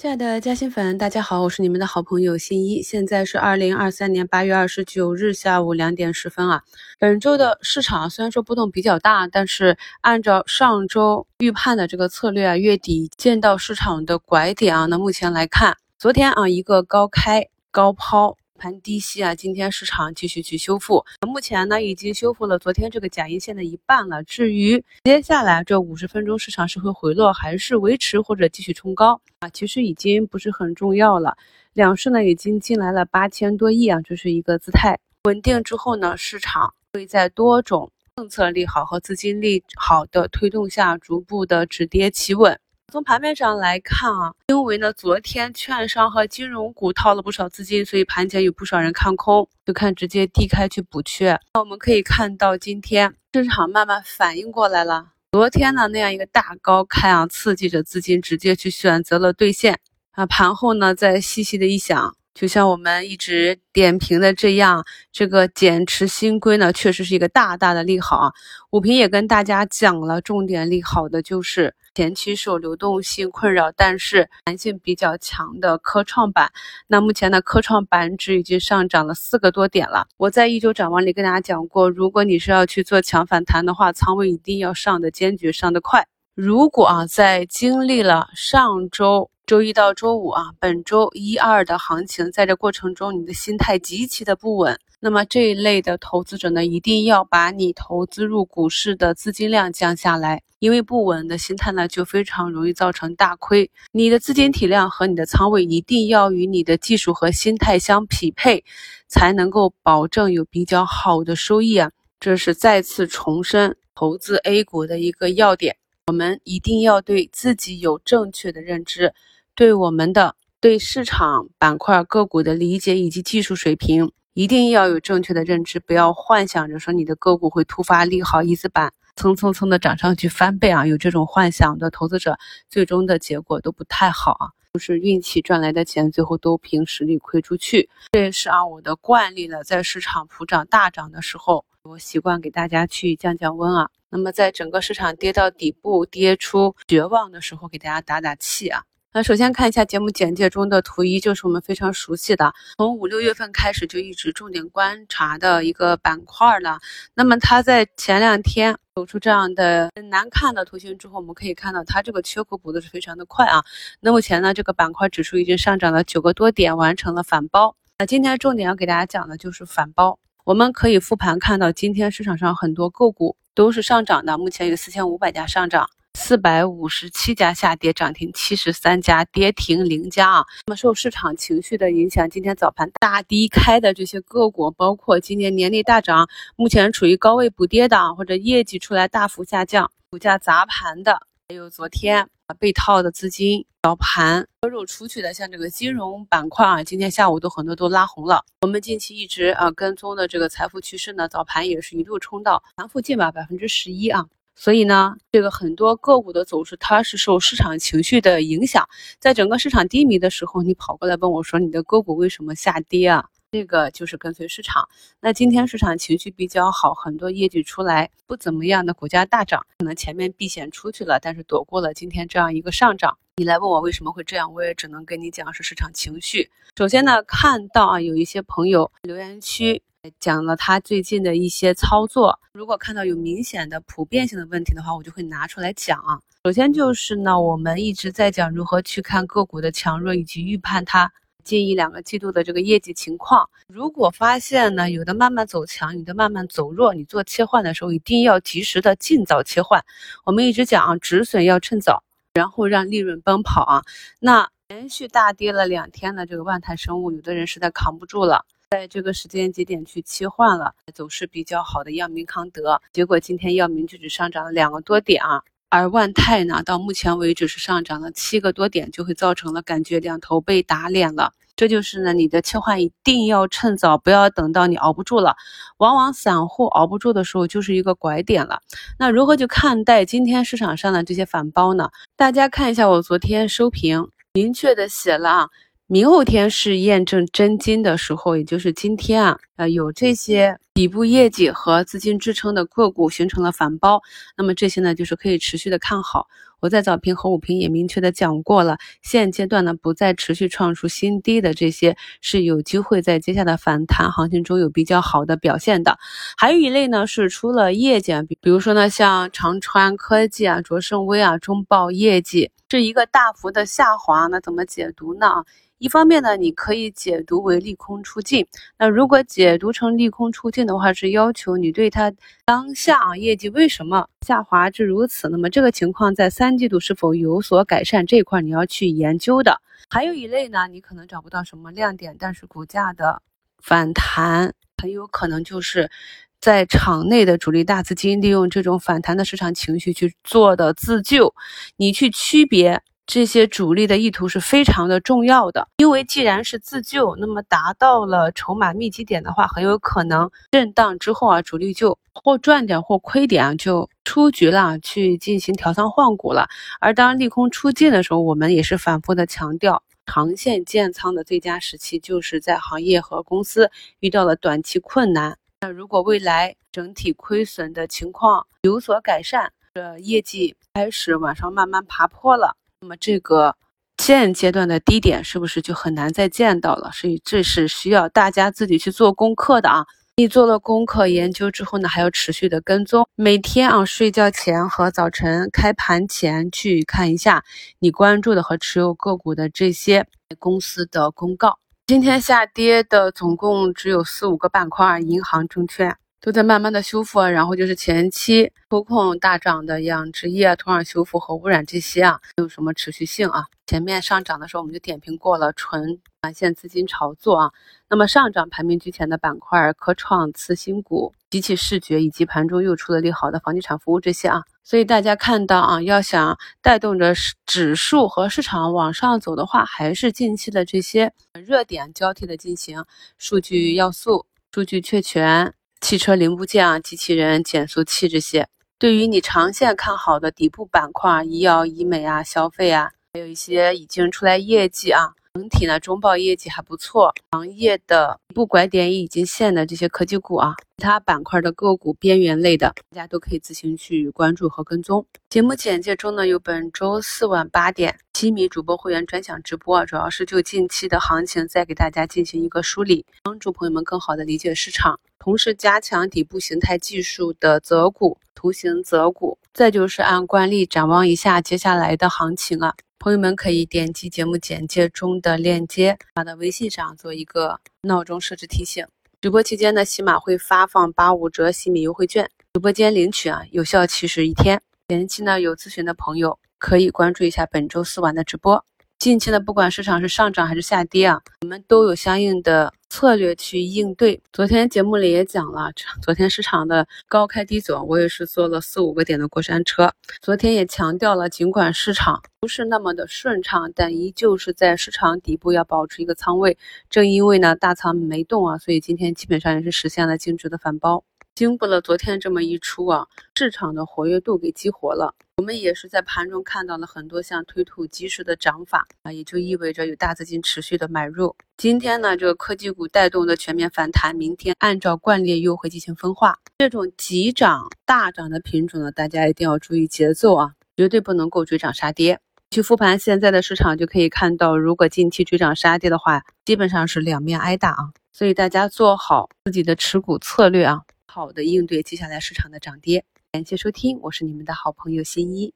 亲爱的嘉兴粉，大家好，我是你们的好朋友新一。现在是二零二三年八月二十九日下午两点十分啊。本周的市场虽然说波动比较大，但是按照上周预判的这个策略啊，月底见到市场的拐点啊。那目前来看，昨天啊一个高开高抛。盘低吸啊，今天市场继续去修复，目前呢已经修复了昨天这个假阴线的一半了。至于接下来这五十分钟市场是会回落，还是维持或者继续冲高啊？其实已经不是很重要了。两市呢已经进来了八千多亿啊，这是一个姿态稳定之后呢，市场会在多种政策利好和资金利好的推动下，逐步的止跌企稳。从盘面上来看啊，因为呢，昨天券商和金融股套了不少资金，所以盘前有不少人看空，就看直接低开去补缺。那我们可以看到，今天市场慢慢反应过来了。昨天呢那样一个大高开啊，刺激着资金直接去选择了兑现啊。盘后呢再细细的一想。就像我们一直点评的这样，这个减持新规呢，确实是一个大大的利好啊。武平也跟大家讲了，重点利好的就是前期受流动性困扰，但是弹性比较强的科创板。那目前呢，科创板指已经上涨了四个多点了。我在一周展望里跟大家讲过，如果你是要去做强反弹的话，仓位一定要上的坚决，上的快。如果啊，在经历了上周。周一到周五啊，本周一二的行情，在这过程中，你的心态极其的不稳。那么这一类的投资者呢，一定要把你投资入股市的资金量降下来，因为不稳的心态呢，就非常容易造成大亏。你的资金体量和你的仓位一定要与你的技术和心态相匹配，才能够保证有比较好的收益啊！这是再次重申投资 A 股的一个要点，我们一定要对自己有正确的认知。对我们的对市场板块个股的理解以及技术水平，一定要有正确的认知，不要幻想着说你的个股会突发利好，一字板蹭蹭蹭的涨上去翻倍啊！有这种幻想的投资者，最终的结果都不太好啊，都是运气赚来的钱，最后都凭实力亏出去。这也是啊我的惯例了，在市场普涨大涨的时候，我习惯给大家去降降温啊。那么在整个市场跌到底部、跌出绝望的时候，给大家打打气啊。那首先看一下节目简介中的图一，就是我们非常熟悉的，从五六月份开始就一直重点观察的一个板块了。那么它在前两天走出这样的难看的图形之后，我们可以看到它这个缺口补的是非常的快啊。那目前呢，这个板块指数已经上涨了九个多点，完成了反包。那今天重点要给大家讲的就是反包。我们可以复盘看到，今天市场上很多个股都是上涨的，目前有四千五百家上涨。四百五十七家下跌，涨停七十三家，跌停零家啊。那么受市场情绪的影响，今天早盘大低开的这些个股，包括今年年内大涨，目前处于高位补跌的，或者业绩出来大幅下降，股价砸盘的，还有昨天被套的资金早盘割肉出去的，像这个金融板块啊，今天下午都很多都拉红了。我们近期一直啊跟踪的这个财富趋势呢，早盘也是一路冲到盘附近吧，百分之十一啊。所以呢，这个很多个股的走势，它是受市场情绪的影响。在整个市场低迷的时候，你跑过来问我说：“你的个股为什么下跌啊？”这个就是跟随市场。那今天市场情绪比较好，很多业绩出来不怎么样的股价大涨，可能前面避险出去了，但是躲过了今天这样一个上涨。你来问我为什么会这样，我也只能跟你讲是市场情绪。首先呢，看到啊有一些朋友留言区。讲了他最近的一些操作，如果看到有明显的普遍性的问题的话，我就会拿出来讲啊。首先就是呢，我们一直在讲如何去看个股的强弱，以及预判它近一两个季度的这个业绩情况。如果发现呢有的慢慢走强，有的慢慢走弱，你做切换的时候一定要及时的尽早切换。我们一直讲啊，止损要趁早，然后让利润奔跑啊。那连续大跌了两天的这个万泰生物，有的人实在扛不住了。在这个时间节点去切换了走势比较好的药明康德，结果今天药明就只上涨了两个多点啊，而万泰呢，到目前为止是上涨了七个多点，就会造成了感觉两头被打脸了。这就是呢，你的切换一定要趁早，不要等到你熬不住了。往往散户熬不住的时候，就是一个拐点了。那如何去看待今天市场上的这些反包呢？大家看一下我昨天收评，明确的写了啊。明后天是验证真金的时候，也就是今天啊，呃，有这些底部业绩和资金支撑的个股形成了反包，那么这些呢，就是可以持续的看好。我在早评和午评也明确的讲过了，现阶段呢不再持续创出新低的这些是有机会在接下来反弹行情中有比较好的表现的。还有一类呢是出了业绩，比比如说呢像长川科技啊、卓胜微啊、中报业绩这一个大幅的下滑，那怎么解读呢？一方面呢，你可以解读为利空出尽。那如果解读成利空出尽的话，是要求你对它当下啊业绩为什么下滑至如此？那么这个情况在三季度是否有所改善这一块你要去研究的。还有一类呢，你可能找不到什么亮点，但是股价的反弹很有可能就是在场内的主力大资金利用这种反弹的市场情绪去做的自救。你去区别。这些主力的意图是非常的重要的，因为既然是自救，那么达到了筹码密集点的话，很有可能震荡之后啊，主力就或赚点或亏点啊，就出局了，去进行调仓换股了。而当利空出尽的时候，我们也是反复的强调，长线建仓的最佳时期就是在行业和公司遇到了短期困难。那如果未来整体亏损的情况有所改善，这业绩开始往上慢慢爬坡了。那么这个现阶段的低点是不是就很难再见到了？所以这是需要大家自己去做功课的啊！你做了功课研究之后呢，还要持续的跟踪，每天啊睡觉前和早晨开盘前去看一下你关注的和持有个股的这些公司的公告。今天下跌的总共只有四五个板块，银行、证券。都在慢慢的修复啊，然后就是前期抽空大涨的养殖业、土壤修复和污染这些啊，没有什么持续性啊。前面上涨的时候我们就点评过了，纯短线资金炒作啊。那么上涨排名居前的板块，科创、次新股、机器视觉以及盘中又出了利好的房地产服务这些啊。所以大家看到啊，要想带动着指数和市场往上走的话，还是近期的这些热点交替的进行，数据要素、数据确权。汽车零部件啊，机器人、减速器这些，对于你长线看好的底部板块，医药、医美啊、消费啊，还有一些已经出来业绩啊。整体呢，中报业绩还不错，行业的不拐点已经现的这些科技股啊，其他板块的个股边缘类的，大家都可以自行去关注和跟踪。节目简介中呢，有本周四晚八点七米主播会员专享直播，主要是就近期的行情再给大家进行一个梳理，帮助朋友们更好的理解市场，同时加强底部形态技术的择股、图形择股，再就是按惯例展望一下接下来的行情啊。朋友们可以点击节目简介中的链接，发到微信上做一个闹钟设置提醒。直播期间呢，喜马会发放八五折喜米优惠券，直播间领取啊，有效期是一天。前期呢有咨询的朋友可以关注一下本周四晚的直播。近期呢，不管市场是上涨还是下跌啊，我们都有相应的策略去应对。昨天节目里也讲了，昨天市场的高开低走，我也是做了四五个点的过山车。昨天也强调了，尽管市场不是那么的顺畅，但依旧是在市场底部要保持一个仓位。正因为呢大仓没动啊，所以今天基本上也是实现了净值的反包。经过了昨天这么一出啊，市场的活跃度给激活了。我们也是在盘中看到了很多像推土机式的涨法啊，也就意味着有大资金持续的买入。今天呢，这个科技股带动的全面反弹，明天按照惯例又会进行分化。这种急涨大涨的品种呢，大家一定要注意节奏啊，绝对不能够追涨杀跌。去复盘现在的市场就可以看到，如果近期追涨杀跌的话，基本上是两面挨打啊。所以大家做好自己的持股策略啊。好的应对接下来市场的涨跌，感谢收听，我是你们的好朋友新一。